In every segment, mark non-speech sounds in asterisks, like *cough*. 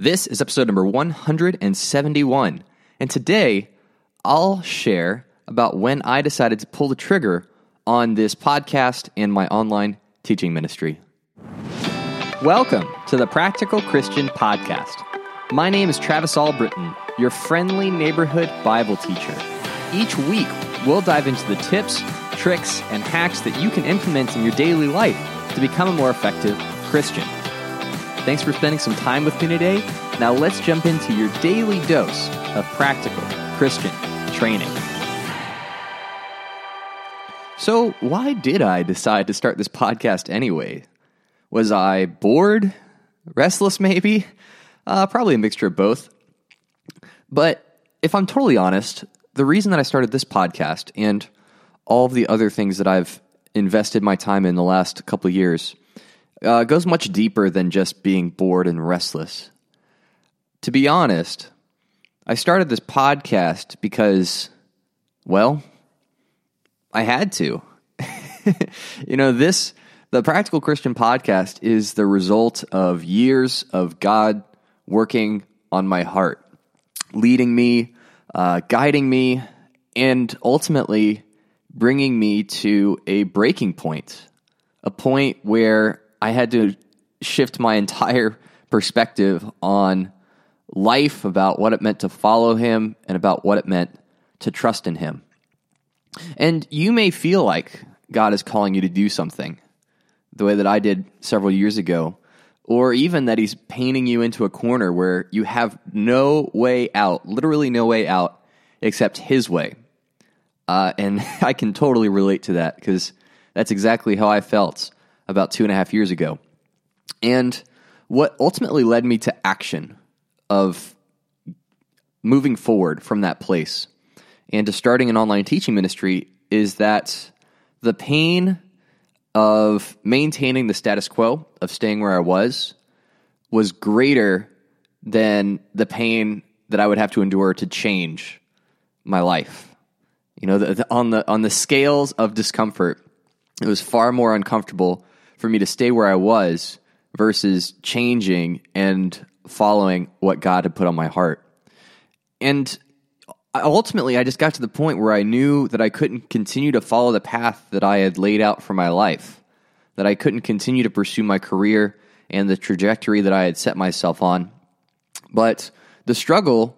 This is episode number 171, and today I'll share about when I decided to pull the trigger on this podcast and my online teaching ministry. Welcome to the Practical Christian Podcast. My name is Travis Albritton, your friendly neighborhood Bible teacher. Each week, we'll dive into the tips, tricks, and hacks that you can implement in your daily life to become a more effective Christian. Thanks for spending some time with me today. Now let's jump into your daily dose of practical Christian training. So, why did I decide to start this podcast anyway? Was I bored? Restless, maybe? Uh, probably a mixture of both. But if I'm totally honest, the reason that I started this podcast and all of the other things that I've invested my time in the last couple of years uh, goes much deeper than just being bored and restless. To be honest, I started this podcast because, well, I had to. *laughs* you know, this, the Practical Christian podcast is the result of years of God working on my heart, leading me, uh, guiding me, and ultimately bringing me to a breaking point, a point where I had to shift my entire perspective on life, about what it meant to follow Him, and about what it meant to trust in Him. And you may feel like God is calling you to do something the way that I did several years ago, or even that He's painting you into a corner where you have no way out, literally no way out, except His way. Uh, and *laughs* I can totally relate to that because that's exactly how I felt about two and a half years ago. And what ultimately led me to action of moving forward from that place and to starting an online teaching ministry is that the pain of maintaining the status quo, of staying where I was, was greater than the pain that I would have to endure to change my life. You know, the, the, on the on the scales of discomfort, it was far more uncomfortable for me to stay where I was versus changing and following what God had put on my heart. And ultimately, I just got to the point where I knew that I couldn't continue to follow the path that I had laid out for my life, that I couldn't continue to pursue my career and the trajectory that I had set myself on. But the struggle,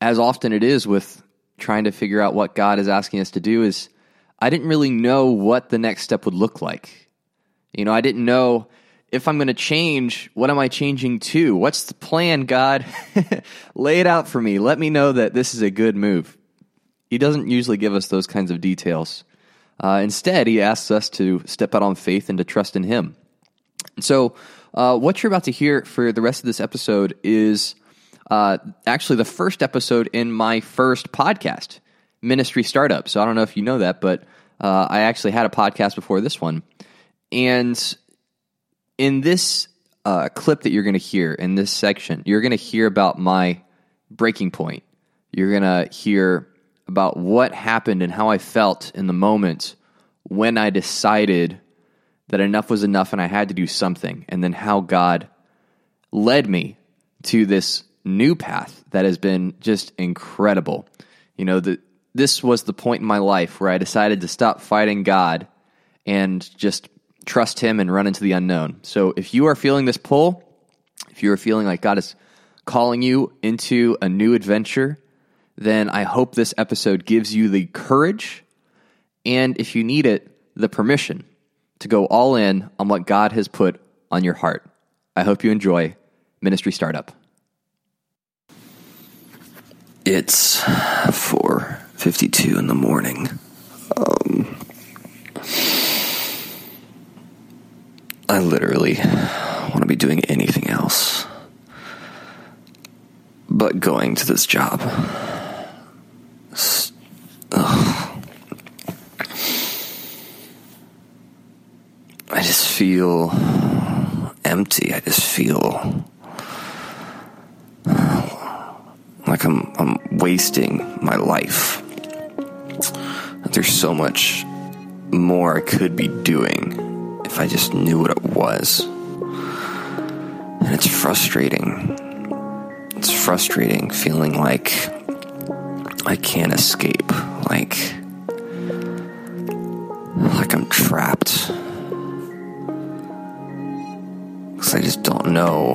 as often it is with trying to figure out what God is asking us to do, is I didn't really know what the next step would look like. You know, I didn't know if I'm going to change, what am I changing to? What's the plan, God? *laughs* Lay it out for me. Let me know that this is a good move. He doesn't usually give us those kinds of details. Uh, instead, he asks us to step out on faith and to trust in him. So, uh, what you're about to hear for the rest of this episode is uh, actually the first episode in my first podcast, Ministry Startup. So, I don't know if you know that, but uh, I actually had a podcast before this one. And in this uh, clip that you're going to hear in this section, you're going to hear about my breaking point. You're going to hear about what happened and how I felt in the moment when I decided that enough was enough and I had to do something, and then how God led me to this new path that has been just incredible. You know, the, this was the point in my life where I decided to stop fighting God and just trust Him and run into the unknown. So if you are feeling this pull, if you are feeling like God is calling you into a new adventure, then I hope this episode gives you the courage and, if you need it, the permission to go all in on what God has put on your heart. I hope you enjoy Ministry Startup. It's 4:52 in the morning. Um, I literally want to be doing anything else but going to this job. I just feel empty. I just feel like I'm I'm wasting my life. There's so much more I could be doing if I just knew what it was. And it's frustrating It's frustrating, feeling like I can't escape, like like I'm trapped. Cuz I just don't know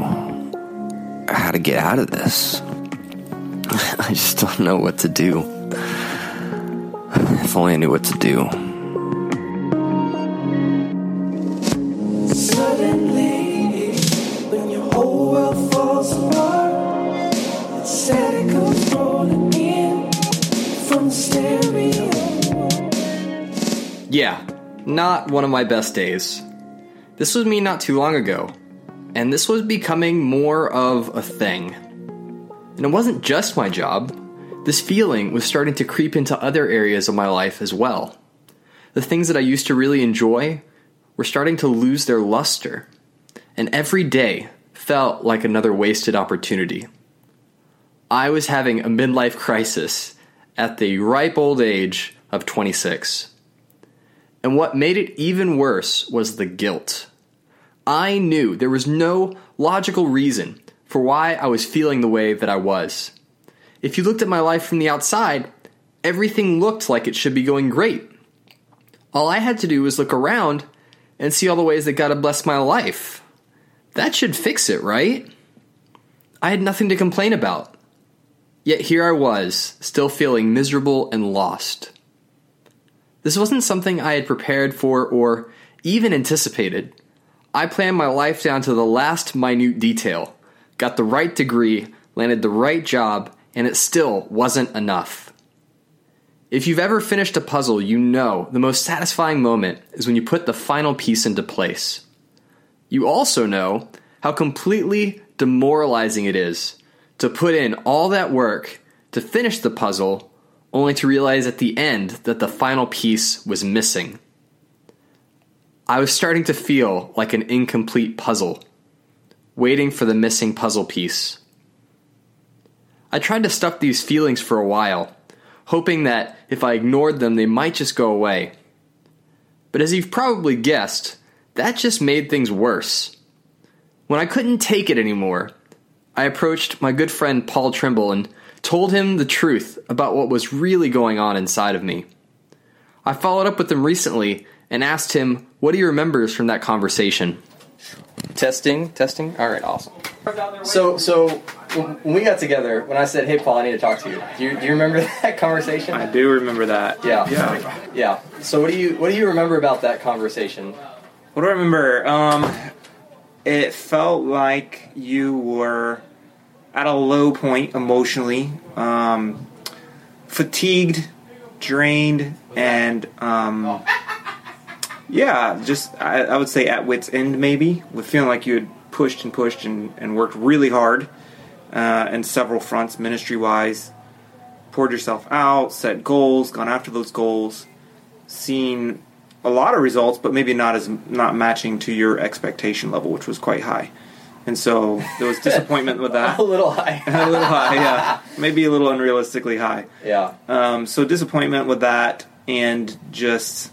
how to get out of this. *laughs* I just don't know what to do. If only I knew what to do. Not one of my best days. This was me not too long ago, and this was becoming more of a thing. And it wasn't just my job, this feeling was starting to creep into other areas of my life as well. The things that I used to really enjoy were starting to lose their luster, and every day felt like another wasted opportunity. I was having a midlife crisis at the ripe old age of 26. And what made it even worse was the guilt. I knew there was no logical reason for why I was feeling the way that I was. If you looked at my life from the outside, everything looked like it should be going great. All I had to do was look around and see all the ways that God had blessed my life. That should fix it, right? I had nothing to complain about. Yet here I was, still feeling miserable and lost. This wasn't something I had prepared for or even anticipated. I planned my life down to the last minute detail, got the right degree, landed the right job, and it still wasn't enough. If you've ever finished a puzzle, you know the most satisfying moment is when you put the final piece into place. You also know how completely demoralizing it is to put in all that work to finish the puzzle only to realize at the end that the final piece was missing. I was starting to feel like an incomplete puzzle, waiting for the missing puzzle piece. I tried to stuff these feelings for a while, hoping that if I ignored them, they might just go away. But as you've probably guessed, that just made things worse. When I couldn't take it anymore, I approached my good friend Paul Trimble and told him the truth about what was really going on inside of me. I followed up with him recently and asked him what he remembers from that conversation. Testing, testing. All right, awesome. So, so when we got together, when I said, "Hey, Paul, I need to talk to you," do you, do you remember *laughs* that conversation? I do remember that. Yeah. Yeah. Yeah. So, what do you what do you remember about that conversation? What do I remember? Um, it felt like you were at a low point emotionally, um, fatigued, drained, and um, yeah, just I, I would say at wit's end maybe, with feeling like you had pushed and pushed and, and worked really hard uh, in several fronts, ministry wise, poured yourself out, set goals, gone after those goals, seen a lot of results, but maybe not as not matching to your expectation level, which was quite high. And so there was disappointment with that. *laughs* A little high. *laughs* a little high, yeah, maybe a little unrealistically high. yeah. Um, so disappointment with that, and just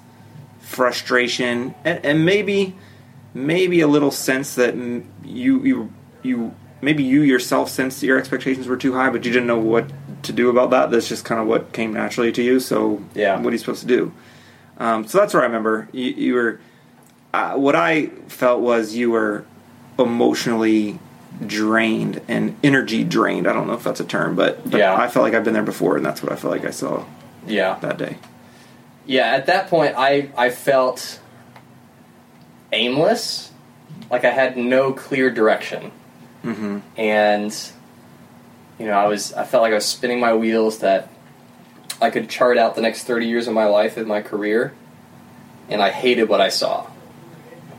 frustration, and, and maybe maybe a little sense that you you you maybe you yourself sensed that your expectations were too high, but you didn't know what to do about that. That's just kind of what came naturally to you. So Yeah. what are you supposed to do? Um, so that's what I remember. You, you were uh, what I felt was you were emotionally drained and energy drained. I don't know if that's a term, but, but Yeah. I felt like I've been there before, and that's what I felt like I saw Yeah. that day. Yeah, at that point, I, I felt aimless, like I had no clear direction, Mm-hmm. and you know, I was I felt like I was spinning my wheels that I could chart out the next thirty years of my life and my career, and I hated what I saw.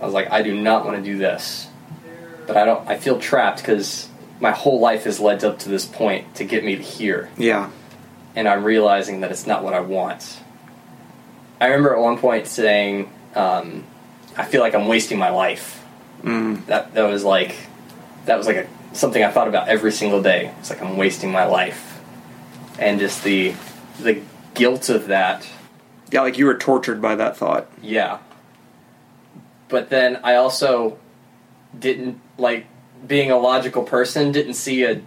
I was like, I do not want to do this, but I don't. I feel trapped because my whole life has led up to this point to get me to here Yeah. and I'm realizing that it's not what I want. I remember at one point saying, um, "I feel like I'm wasting my life." Mm. That that was like that was like a, something I thought about every single day. It's like I'm wasting my life, and just the the guilt of that. Yeah, like you were tortured by that thought. Yeah. But then I also didn't like being a logical person. Didn't see a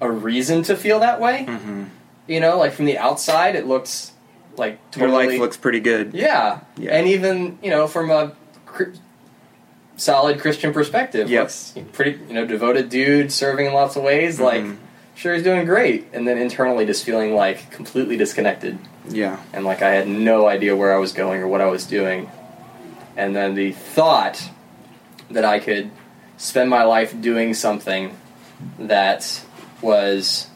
a reason to feel that way. You know, like from the outside, it looks like Your life looks pretty good. yeah. Yeah. and even you know from a cr- solid Christian perspective, yes, pretty you know devoted dude, serving in lots of ways. Like, Mhm. sure he's doing great, and then internally just feeling like completely disconnected Yeah. and like I had no idea where I was going or what I was doing. And then the thought that I could spend my life doing something that was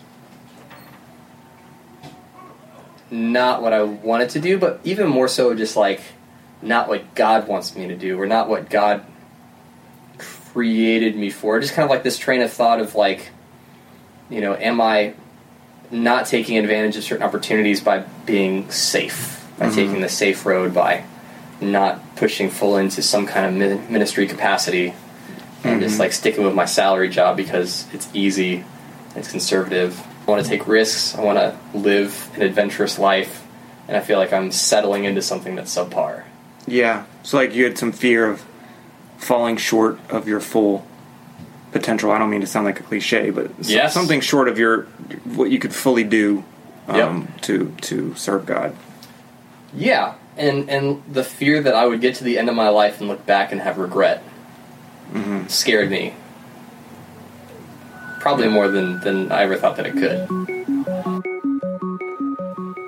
not what I wanted to do, but even more so, just like not what God wants me to do, or not what God created me for. Just kind of like this train of thought of like, you know, am I not taking advantage of certain opportunities by being safe, by mm-hmm. taking the safe road, by not pushing full into some kind of ministry capacity, and just like sticking with my salary job because it's easy, it's conservative. I want to take risks. I want to live an adventurous life, and I feel like I'm settling into something that's subpar. Yeah. So like you had some fear of falling short of your full potential. I don't mean to sound like a cliche, but Yes. something short of your what you could fully do um, Yep. to to serve God. Yeah, and and the fear that I would get to the end of my life and look back and have regret Mm-hmm. scared me. Probably more than than I ever thought that it could.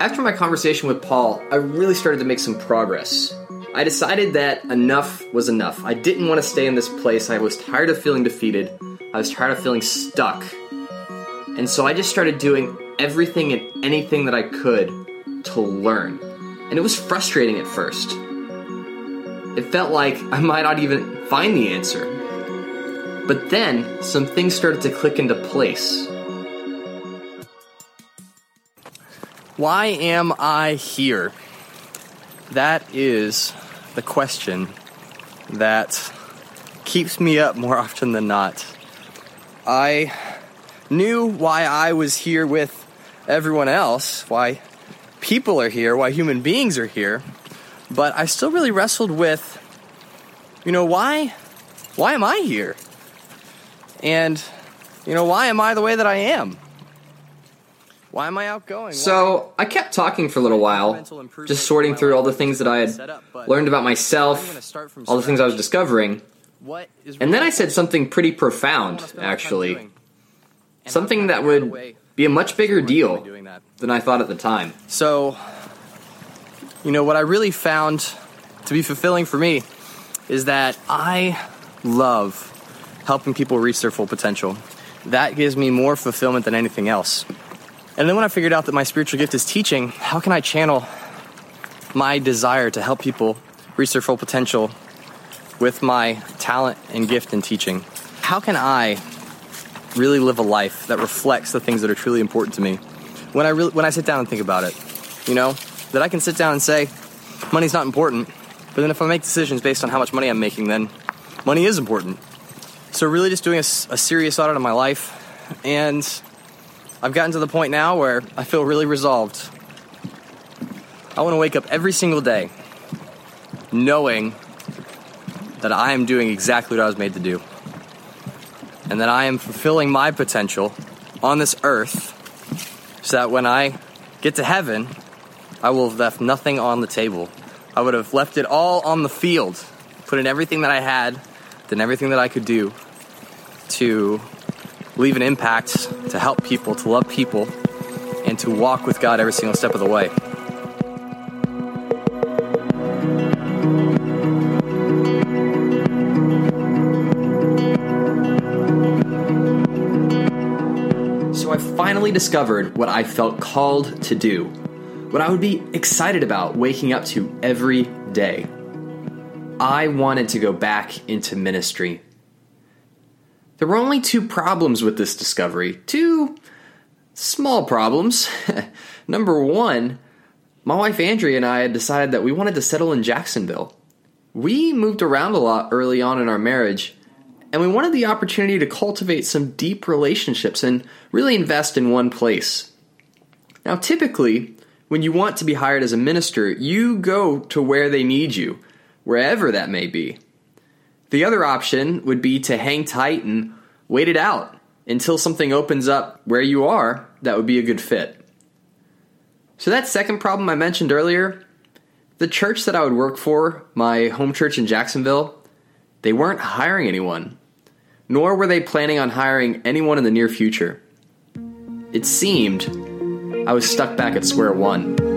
After my conversation with Paul, I really started to make some progress. I decided that enough was enough. I didn't want to stay in this place. I was tired of feeling defeated. I was tired of feeling stuck. And so I just started doing everything and anything that I could to learn. And it was frustrating at first. It felt like I might not even find the answer. But then some things started to click into place. Why am I here? That is the question that keeps me up more *laughs* often than not. I knew why I was here with everyone else, why people are here, why human beings are here, but I still really wrestled with you know why why am I here? And you know why am I the way that I am? Why am I outgoing? So I kept talking for a little while, just sorting through all the things that I had learned about myself, all the things I was discovering. And then I said something pretty profound, actually. Something that would be a much bigger deal than I thought at the time. So, you know, what I really found to be fulfilling for me is that I love helping people reach their full potential. That gives me more fulfillment than anything else. And then when I figured out that my spiritual gift is teaching, how can I channel my desire to help people reach their full potential with my talent and gift in teaching? How can I really live a life that reflects the things that are truly important to me? When I really, when I sit down and think about it, you know, that I can sit down and say, money's not important, but then if I make decisions based on how much money I'm making, then money is important. So really just doing a serious audit of my life, and I've gotten to the point now where I feel really resolved. I want to wake up every single day knowing that I am doing exactly what I was made to do. And that I am fulfilling my potential on this earth so that when I get to heaven, I will have left nothing on the table. I would have left it all on the field, put in everything that I had, done everything that I could do to leave an impact, to help people, to love people, and to walk with God every single step of the way. So I finally discovered what I felt called to do, what I would be excited about waking up to every day. I wanted to go back into ministry. There were only two problems with this discovery. Two small problems. *laughs* Number one, my wife Andrea and I had decided that we wanted to settle in Jacksonville. We moved around a lot early on in our marriage, and we wanted the opportunity to cultivate some deep relationships and really invest in one place. Now, typically, when you want to be hired as a minister, you go to where they need you, wherever that may be. The other option would be to hang tight and wait it out until something opens up where you are that would be a good fit. So, that second problem I mentioned earlier, the church that I would work for, my home church in Jacksonville, they weren't hiring anyone, nor were they planning on hiring anyone in the near future. It seemed I was stuck back at square one.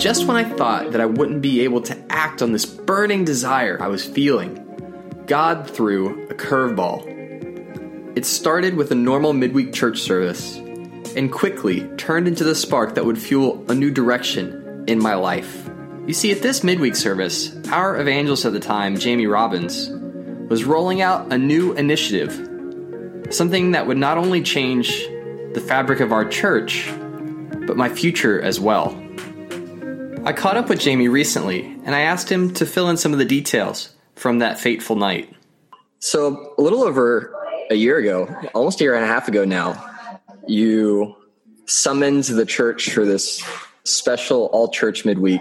Just when I thought that I wouldn't be able to act on this burning desire I was feeling, God threw a curveball. It started with a normal midweek church service and quickly turned into the spark that would fuel a new direction in my life. You see, at this midweek service, our evangelist at the time, Jamie Robbins, was rolling out a new initiative, something that would not only change the fabric of our church, but my future as well. I caught up with Jamie recently, and I asked him to fill in some of the details from that fateful night. So, a little over a year ago, almost a year and a half ago now, you summoned the church for this special all church midweek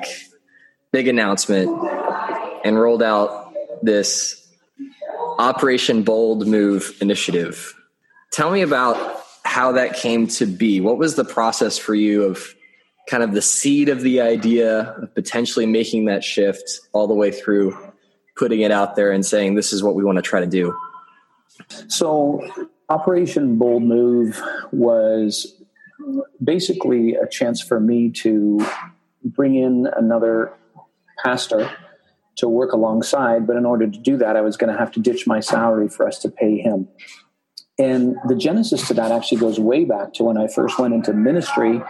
big announcement and rolled out this Operation Bold Move initiative. Tell me about how that came to be. What was the process for you of kind of the seed of the idea of potentially making that shift all the way through putting it out there and saying, this is what we want to try to do? So, Operation Bold Move was basically a chance for me to bring in another pastor to work alongside. But in order to do that, I was going to have to ditch my salary for us to pay him. And the genesis to that actually goes way back to when I first went into ministry.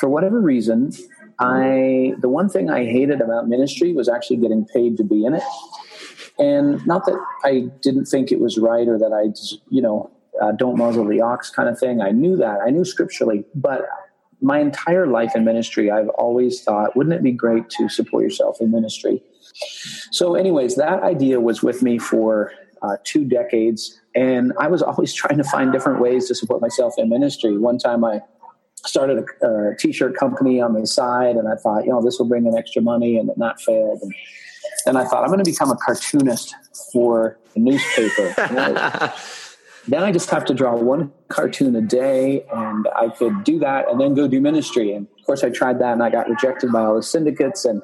For whatever reason, I the one thing I hated about ministry was actually getting paid to be in it. And not that I didn't think it was right or that I, you know, uh, don't muzzle the ox kind of thing. I knew that. I knew scripturally, but my entire life in ministry, I've always thought, wouldn't it be great to support yourself in ministry? So, anyways, that idea was with me for uh, two decades, and I was always *laughs* trying to find different ways to support myself in ministry. One time, I started a, a t-shirt company on the side, and I thought, you know, this will bring in extra money, and it not failed. And then I thought, I'm going to become a cartoonist for a newspaper. *laughs* then I just have to draw one cartoon a day, and I could do that and then go do ministry. And of course, I tried that, and I got rejected by all the syndicates. And,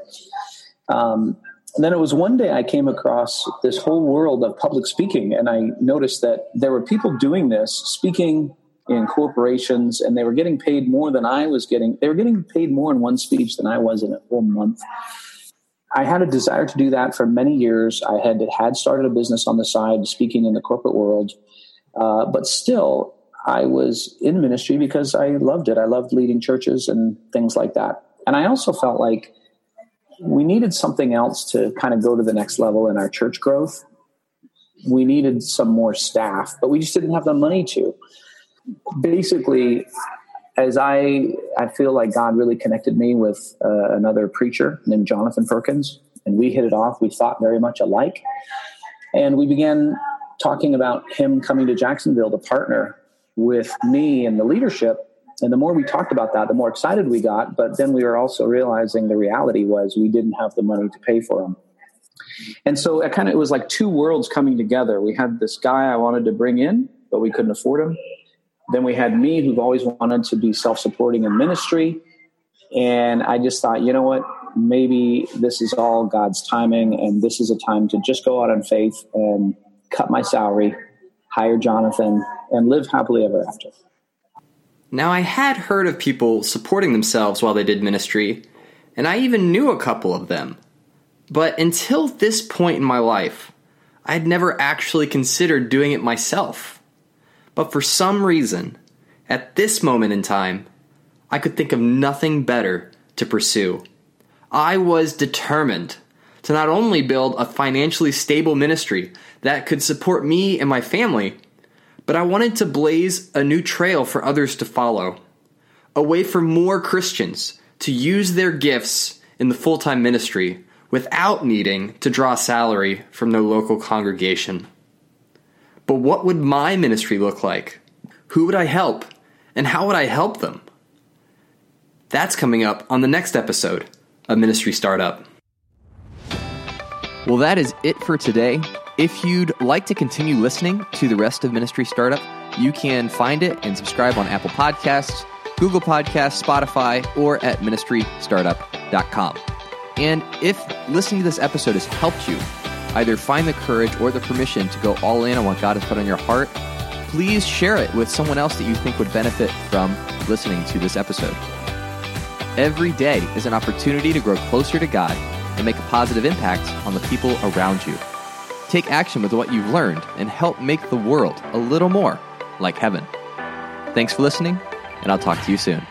um, and then it was one day I came across this whole world of public speaking, and I noticed that there were people doing this, speaking in corporations, and they were getting paid more than I was getting. They were getting paid more in one speech than I was in a whole month. I had a desire to do that for many years. I had had started a business on the side, speaking in the corporate world, uh, but still, I was in ministry because I loved it. I loved leading churches and things like that. And I also felt like we needed something else to kind of go to the next level in our church growth. We needed some more staff, but we just didn't have the money to. Basically, as I I feel like God really connected me with uh, another preacher named Jonathan Perkins, and we hit it off. We thought very much alike, and we began talking about him coming to Jacksonville to partner with me and the leadership. And the more we talked about that, the more excited we got. But then we were also realizing the reality was we didn't have the money to pay for him. And so it kind of it was like two worlds coming together. We had this guy I wanted to bring in, but we couldn't afford him. Then we had me who've always wanted to be self-supporting in ministry. And I just thought, you know what? Maybe this is all God's timing and this is a time to just go out on faith and cut my salary, hire Jonathan, and live happily ever after. Now, I had heard of people supporting themselves while they did ministry, and I even knew a couple of them. But until this point in my life, I had never actually considered doing it myself. But for some reason, at this moment in time, I could think of nothing better to pursue. I was determined to not only build a financially stable ministry that could support me and my family, but I wanted to blaze a new trail for others to follow. A way for more Christians to use their gifts in the full time ministry without needing to draw salary from their local congregation. But what would my ministry look like? Who would I help? And how would I help them? That's coming up on the next episode of Ministry Startup. Well, that is it for today. If you'd like to continue listening to the rest of Ministry Startup, you can find it and subscribe on Apple Podcasts, Google Podcasts, Spotify, or at ministrystartup.com. And if listening to this episode has helped you either find the courage or the permission to go all in on what God has put on your heart, please share it with someone else that you think would benefit from listening to this episode. Every day is an opportunity to grow closer to God and make a positive impact on the people around you. Take action with what you've learned and help make the world a little more like heaven. Thanks for listening, and I'll talk to you soon.